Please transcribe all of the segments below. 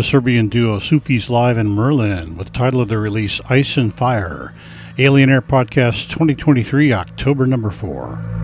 the Serbian duo Sufi's Live in Merlin with the title of their release Ice and Fire. Alien Air Podcast 2023, October number 4.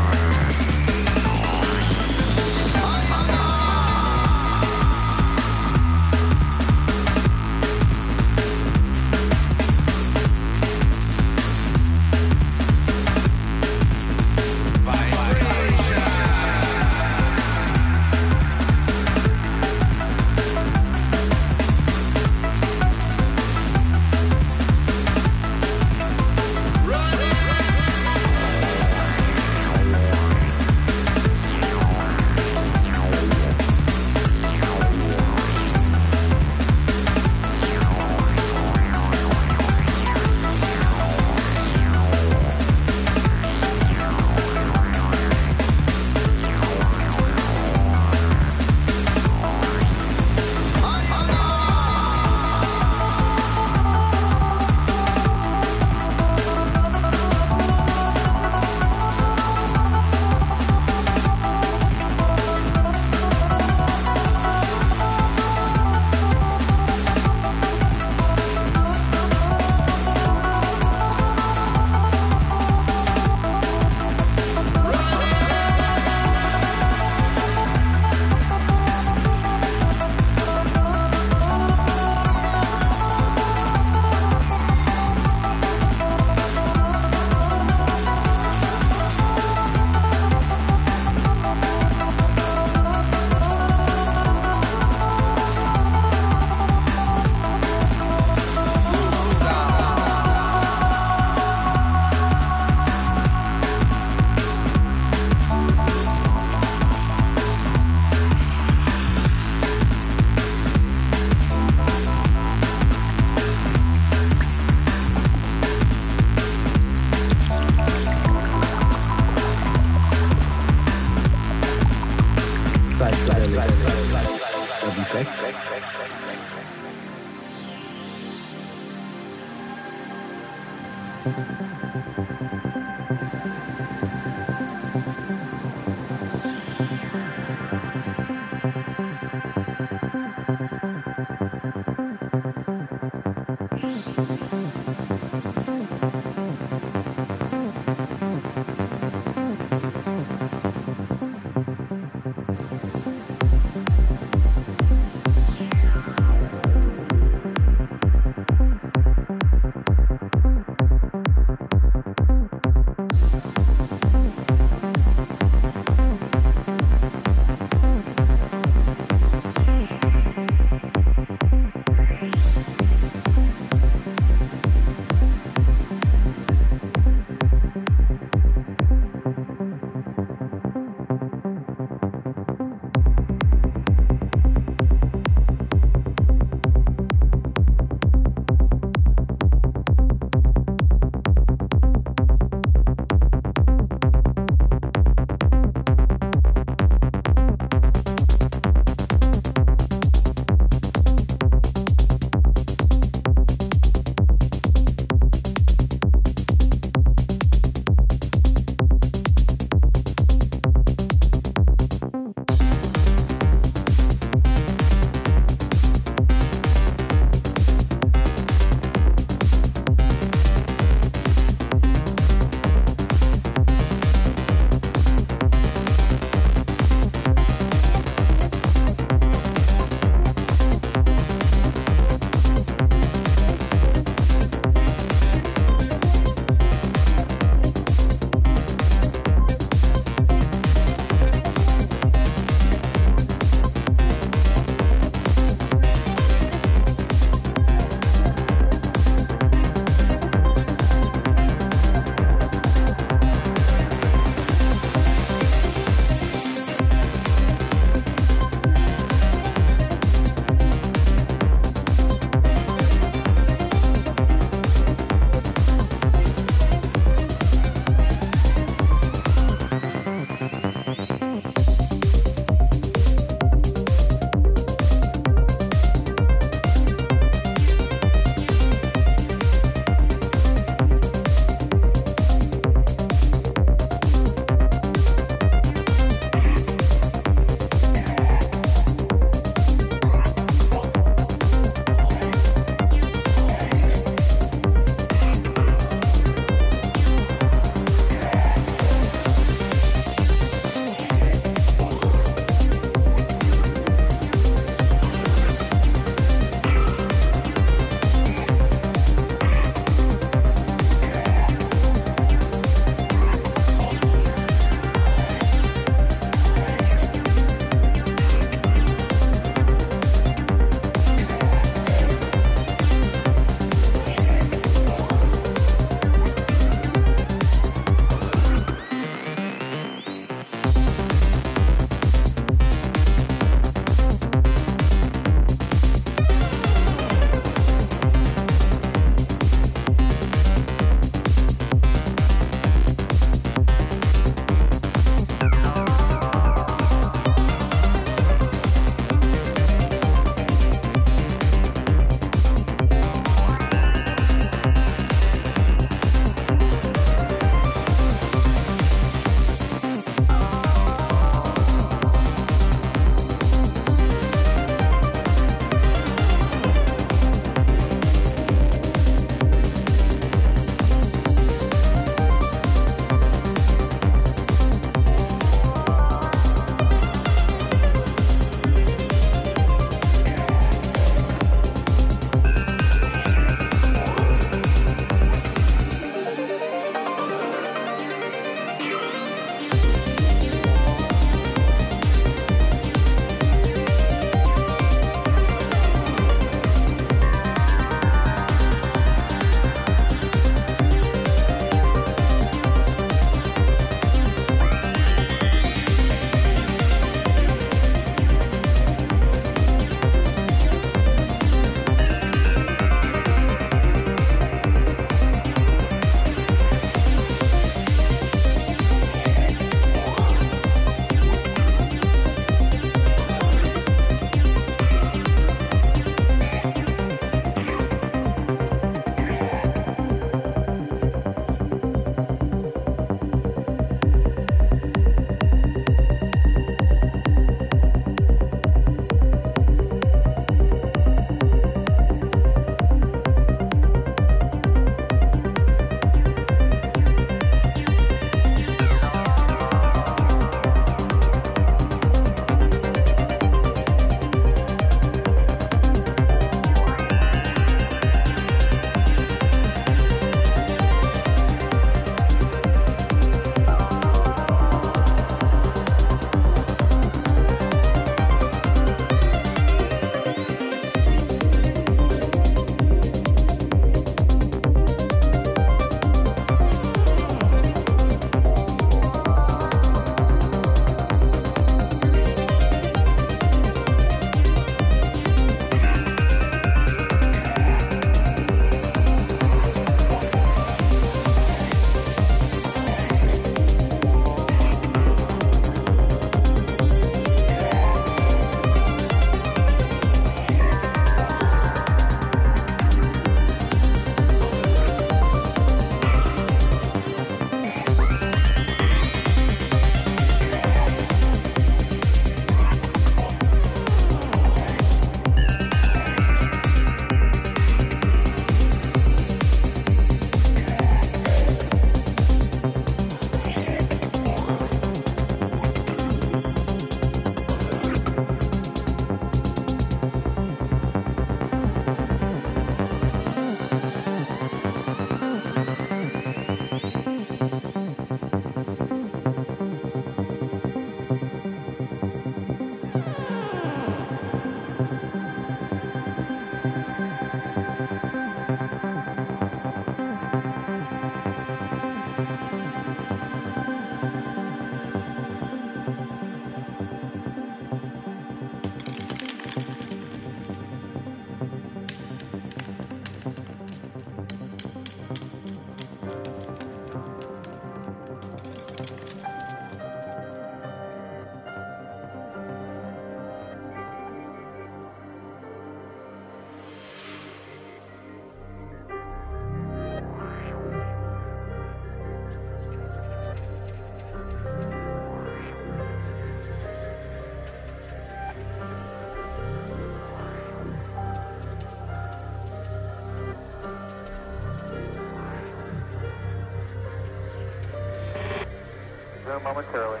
Resume momentarily.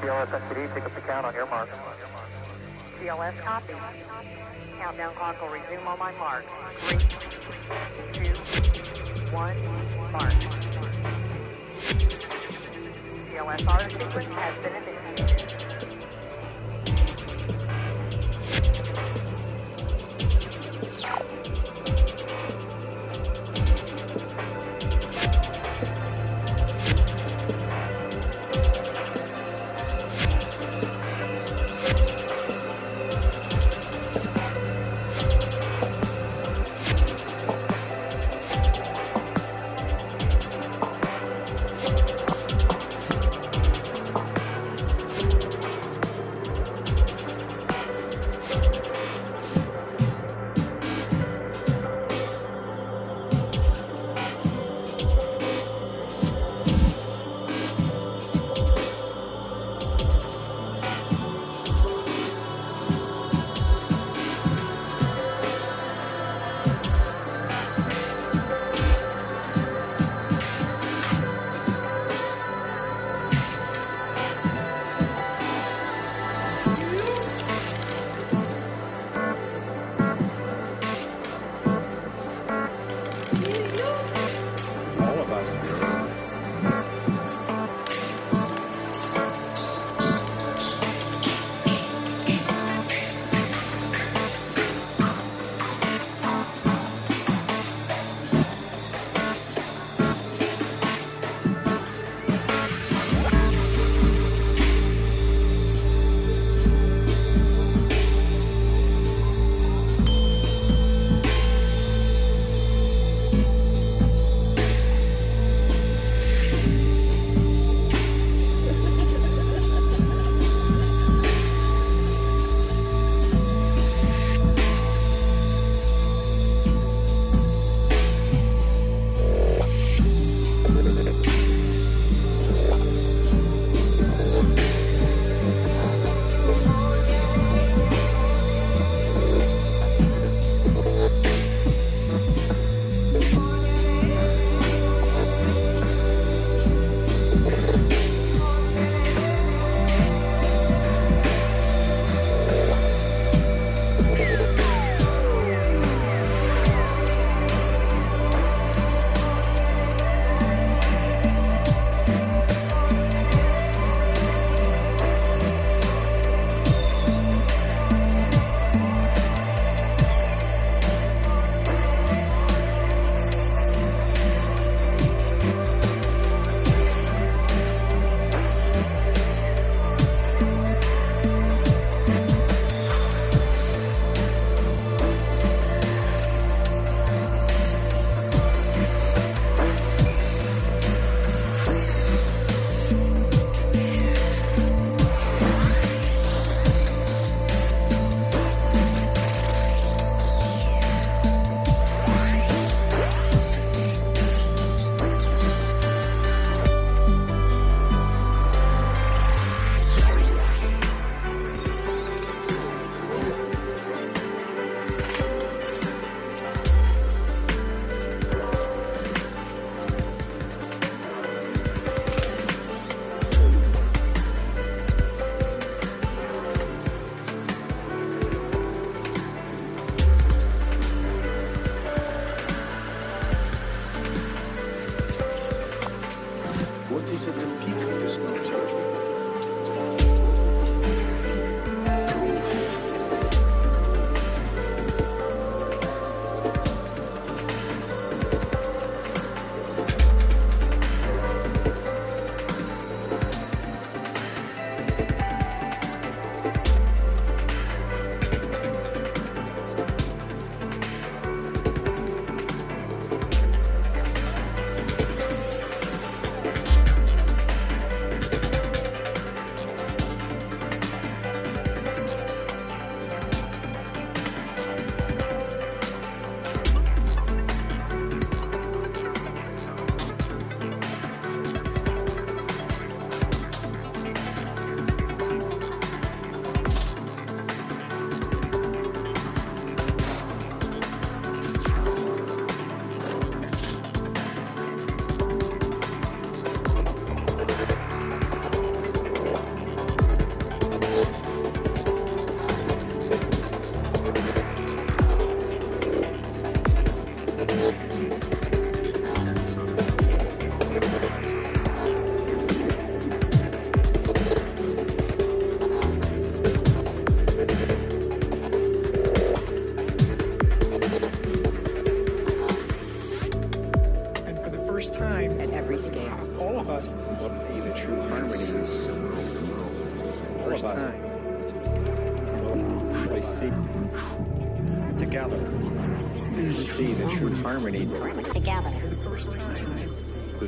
CLS NTD, pick up the count on your mark. CLS copy. Countdown clock will resume on my mark. Three, two, one, mark. CLS auto sequence has been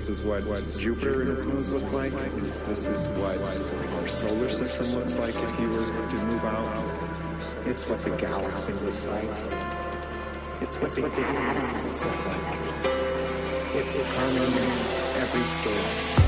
This is what, Jupiter and its moons looks like. This is what our solar system looks like if you were to move out. It's what the galaxy looks like. It's what the atoms look like. It's harmony every scale.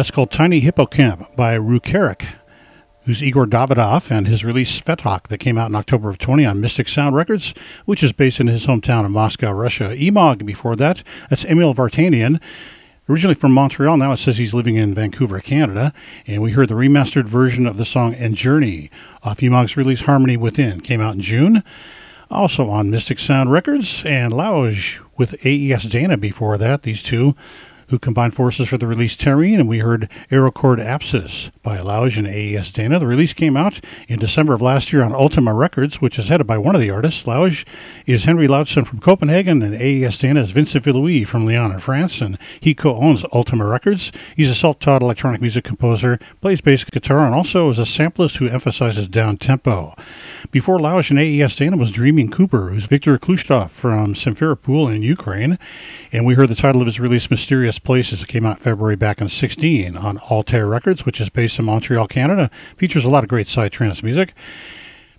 That's called Tiny Hippocamp by Rukirek, who's Igor Davidov, and his release Svetoch that came out in October of 20 on Mystic Sound Records, which is based in his hometown of Moscow, Russia. Emog before that, that's Emil Vartanian. Originally from Montreal, now it says he's living in Vancouver, Canada. And we heard the remastered version of the song Enjourney off Emog's release Harmony Within. Came out in June. Also on Mystic Sound Records and Lauge with AES Dana before that. These two who combined forces for the release Terrene, and we heard Aerochord Apsis by Lauge and AES Dana. The release came out in December of last year on Ultimae Records, which is headed by one of the artists. Lauge is Henry Lautson from Copenhagen, and AES Dana is Vincent Villuis from Lyon in France, and he co-owns Ultimae Records. He's a self-taught electronic music composer, plays bass guitar, and also is a samplist who emphasizes down-tempo. Before Lauge and AES Dana was Dreaming Cooper, who's Viktor Khlustov from Simferopol in Ukraine, and we heard the title of his release, Mysterious Places. It came out February back in 16 on Altar Records, which is based in Montreal, Canada. Features a lot of great psytrance music.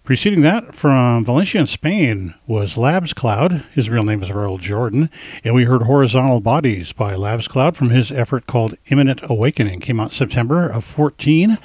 Preceding that, from Valencia in Spain, was Labs Cloud. His real name is Earl Jordan. And we heard Horizontal Bodies by Labs Cloud from his effort called Imminent Awakening. Came out September of 14.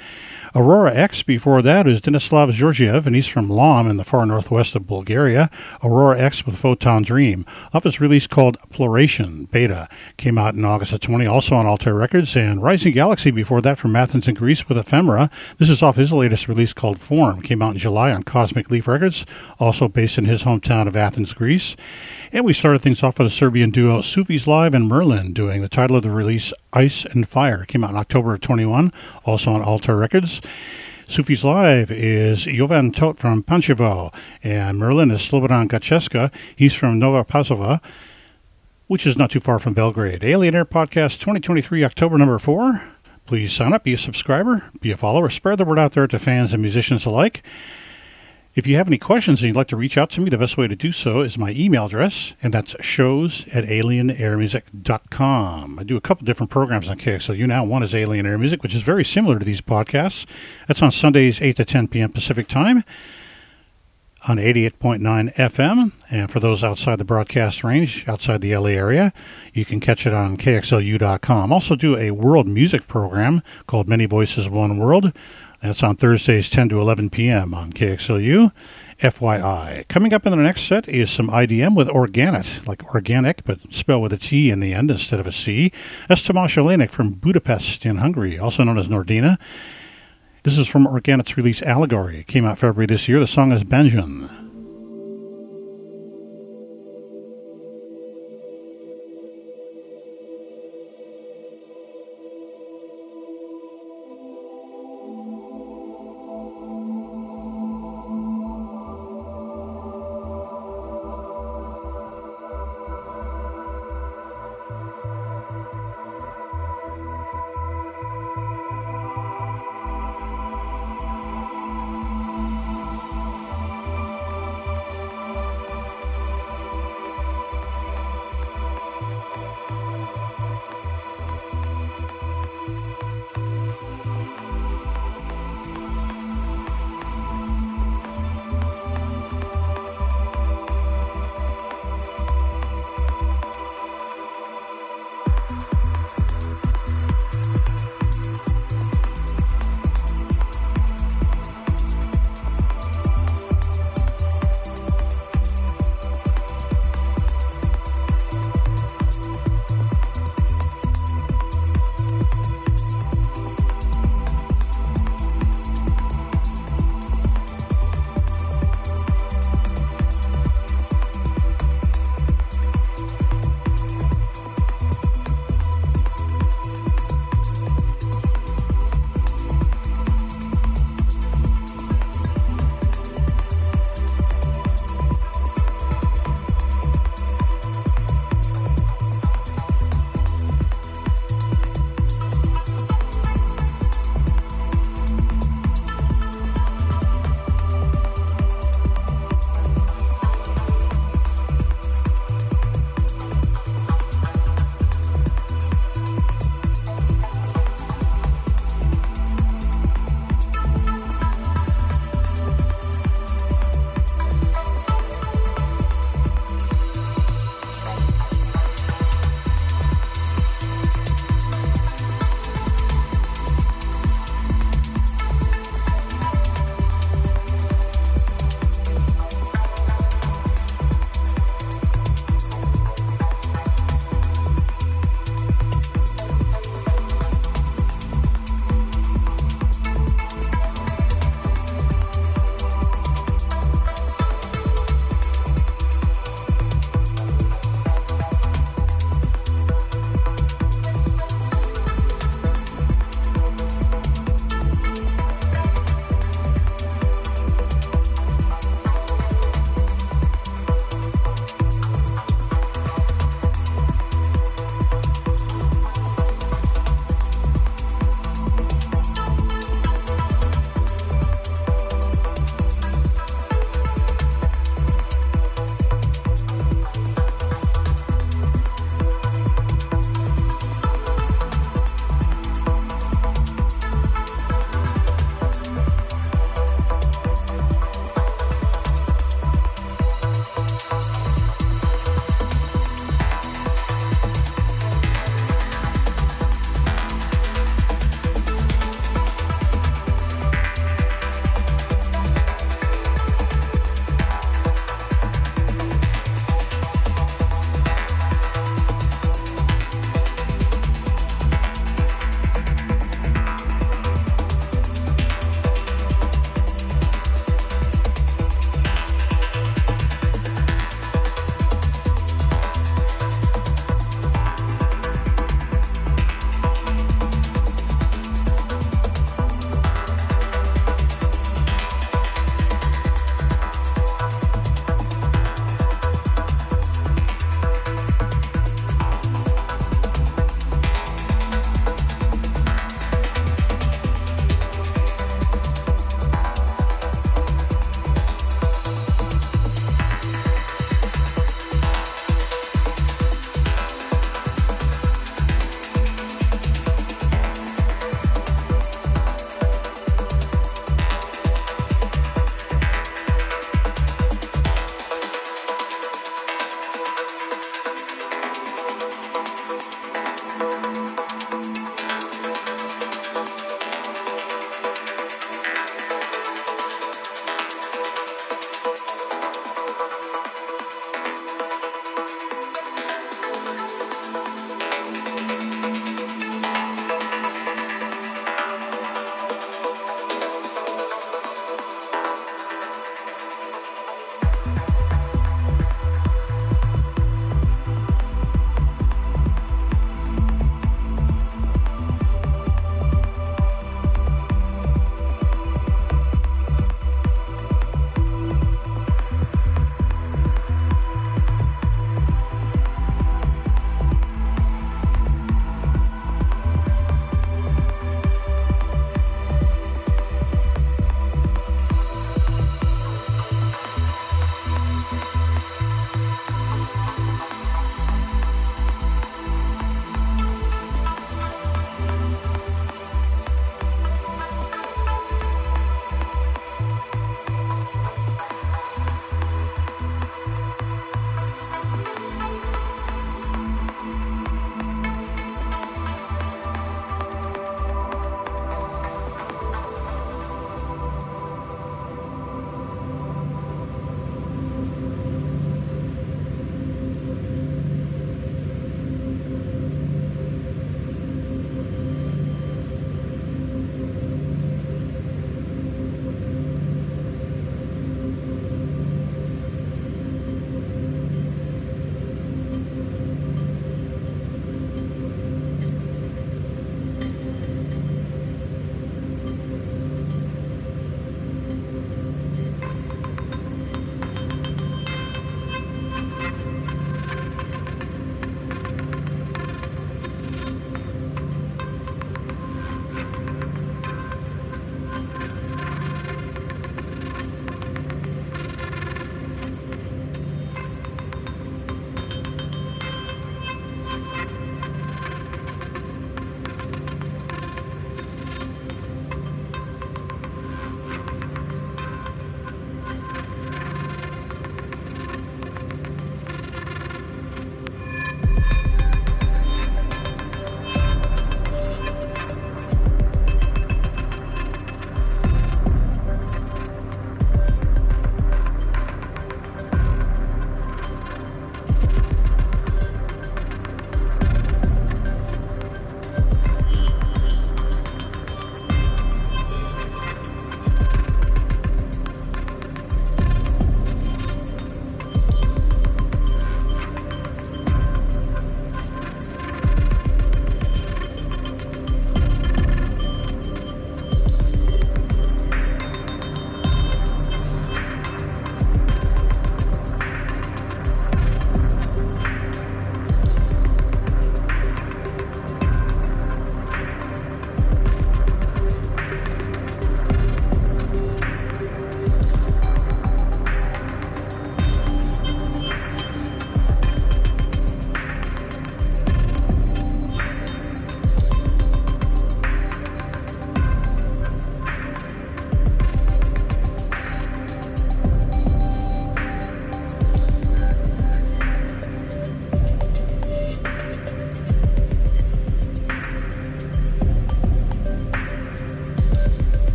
Aurora X before that is Denislav Georgiev, and he's from Lom in the far northwest of Bulgaria. Aurora X with Photon Dream. Off his release called Ploration Beta came out in August of 20, also on Altar Records. And Rising Galaxy before that from Athens in Greece with Ephemera. This is off his latest release called Form. Came out in July on Cosmic Leaf Records, also based in his hometown of Athens, Greece. And we started things off with a Serbian duo, Sufi's Live and Merlin, doing the title of the release Ice and Fire. Came out in October of 21, also on Altar Records. Sufi's Live is Jovan Tot from Pančevo, and Merlin is Slobodan Gacheska. He's from Nova Pazova, which is not too far from Belgrade. Alien Air Podcast 2023, October number four. Please sign up, be a subscriber, be a follower, spread the word out there to fans and musicians alike. If you have any questions and you'd like to reach out to me, the best way to do so is my email address, and that's shows at alienairmusic.com. I do a couple different programs on KXLU now. One is Alien Air Music, which is very similar to these podcasts. That's on Sundays, 8 to 10 p.m. Pacific Time on 88.9 FM. And for those outside the broadcast range, outside the LA area, you can catch it on KXLU.com. Also, do a world music program called Many Voices, One World that's on Thursdays, 10 to 11 p.m. on KXLU. FYI. Coming up in the next set is some IDM with Organit, like organic, but spelled with a T in the end instead of a C. That's Tomasz Olenek from Budapest in Hungary, also known as Nordina. This is from Organit's release Allegory. It came out February this year. The song is Benjamin.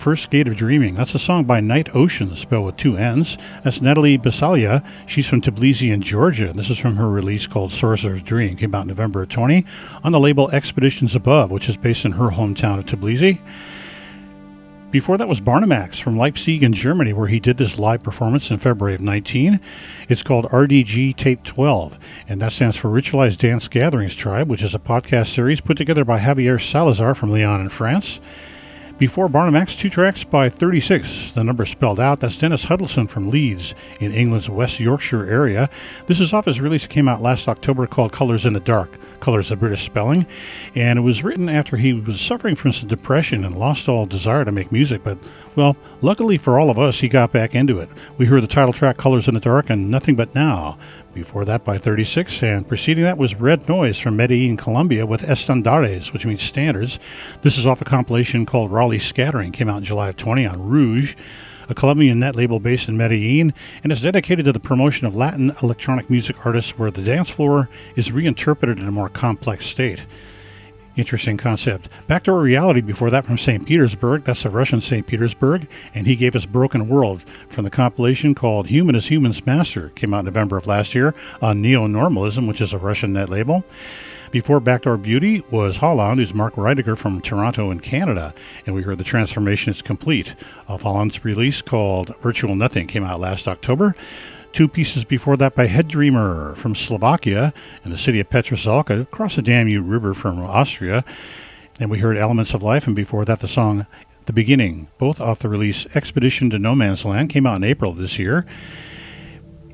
First Gate of Dreaming. That's a song by Night Oceann, spelled with two N's. That's Natalie Basalia. She's from Tbilisi in Georgia. This is from her release called Sourcerer's Dream. Came out November 20 on the label Expeditions Above, which is based in her hometown of Tbilisi. Before that was Barnemax from Leipzig in Germany, where he did this live performance in February of 19. It's called RDG Tape 12, and that stands for Ritualized Dance Gatherings Tribe, which is a podcast series put together by Javier Salazar from Lyon in France. Before Barnemax, two tracks by 36, the number spelled out. That's Dennis Huddleston from Leeds in England's West Yorkshire area. This is off his release that came out last October called Colors in the Dark. Colors, a British spelling. And it was written after he was suffering from some depression and lost all desire to make music. But, well, luckily for all of us, he got back into it. We heard the title track Colors in the Dark and Nothing But Now. Before that by 36, and preceding that was Red Noise from Medellin, Colombia with Estandares, which means standards. This is off a compilation called Rayleigh Scattering, came out in July of 20 on Rouge, a Colombian net label based in Medellin, and is dedicated to the promotion of Latin electronic music artists where the dance floor is reinterpreted in a more complex state. Interesting concept. Backdoor Reality before that from St. Petersburg. That's the Russian St. Petersburg. And he gave us Broken World from the compilation called Human is Human's Master. Came out in November of last year on Neo Normalism, which is a Russian net label. Before Backdoor Beauty was Holon, who's Mark Reidiger from Toronto in Canada. And we heard the transformation is complete of Holon's release called Virtual Nothing. Came out last October. Two pieces before that by Headdreamer from Slovakia and the city of Petržalka across the Danube River from Austria. And we heard Elements of Life, and before that, the song The Beginning, both off the release Expedition to No Man's Land, came out in April this year.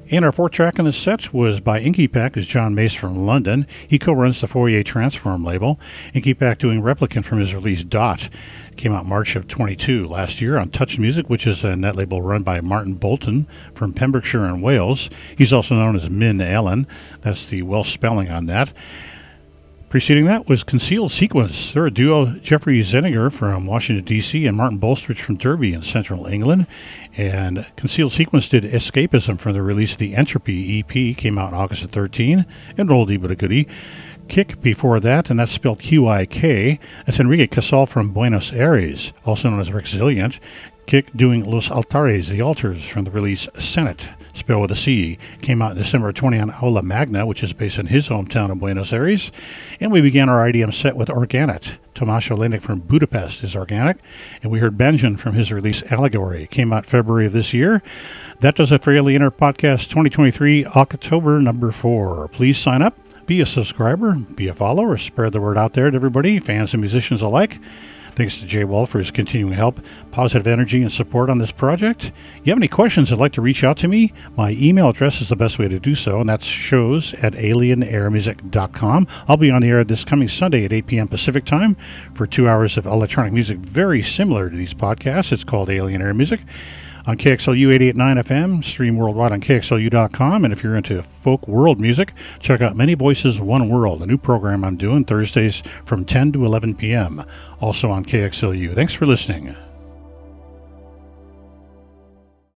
And our fourth track in the set was by Inkipak, is John Mace from London. He co-runs the Fourier Transform label. Inkipak doing Replicant from his release Dot. Came out March of 22 last year on Touch Music, which is a net label run by Martin Bolton from Pembrokeshire in Wales. He's also known as Min Allen. That's the Welsh spelling on that. Preceding that was Concealed Sequence. They're a duo, Jeffrey Zeniger from Washington, D.C., and Martin Bolstridge from Derby in central England. And Concealed Sequence did Escapism from the release of the Entropy EP, came out in August of 13, and oldie but a goodie. Qik before that, and that's spelled Q I K. That's Enrique Casal from Buenos Aires, also known as Resilient. Qik doing Los Altares, the altars, from the release Cenit, spelled with a C. Came out December 20 on Aula Magna, which is based in his hometown of Buenos Aires. And we began our IDM set with Organit. Tomasz Olenek from Budapest is Organit. And we heard Benjamin from his release Allegory. Came out February of this year. That does it for Alien Air Podcast 2023, October number four. Please sign up, be a subscriber, be a follower, spread the word out there to everybody, fans and musicians alike. Thanks to Jay Wall for his continuing help, positive energy, and support on this project. You have any questions and like to reach out to me? My email address is the best way to do so, and that's shows at alienairmusic.com. I'll be on the air this coming Sunday at 8 p.m. Pacific time for two hours of electronic music very similar to these podcasts. It's called Alien Air Music on KXLU 889 FM, stream worldwide on KXLU.com. And if you're into folk world music, check out Many Voices, One World, a new program I'm doing Thursdays from 10 to 11 p.m., also on KXLU. Thanks for listening.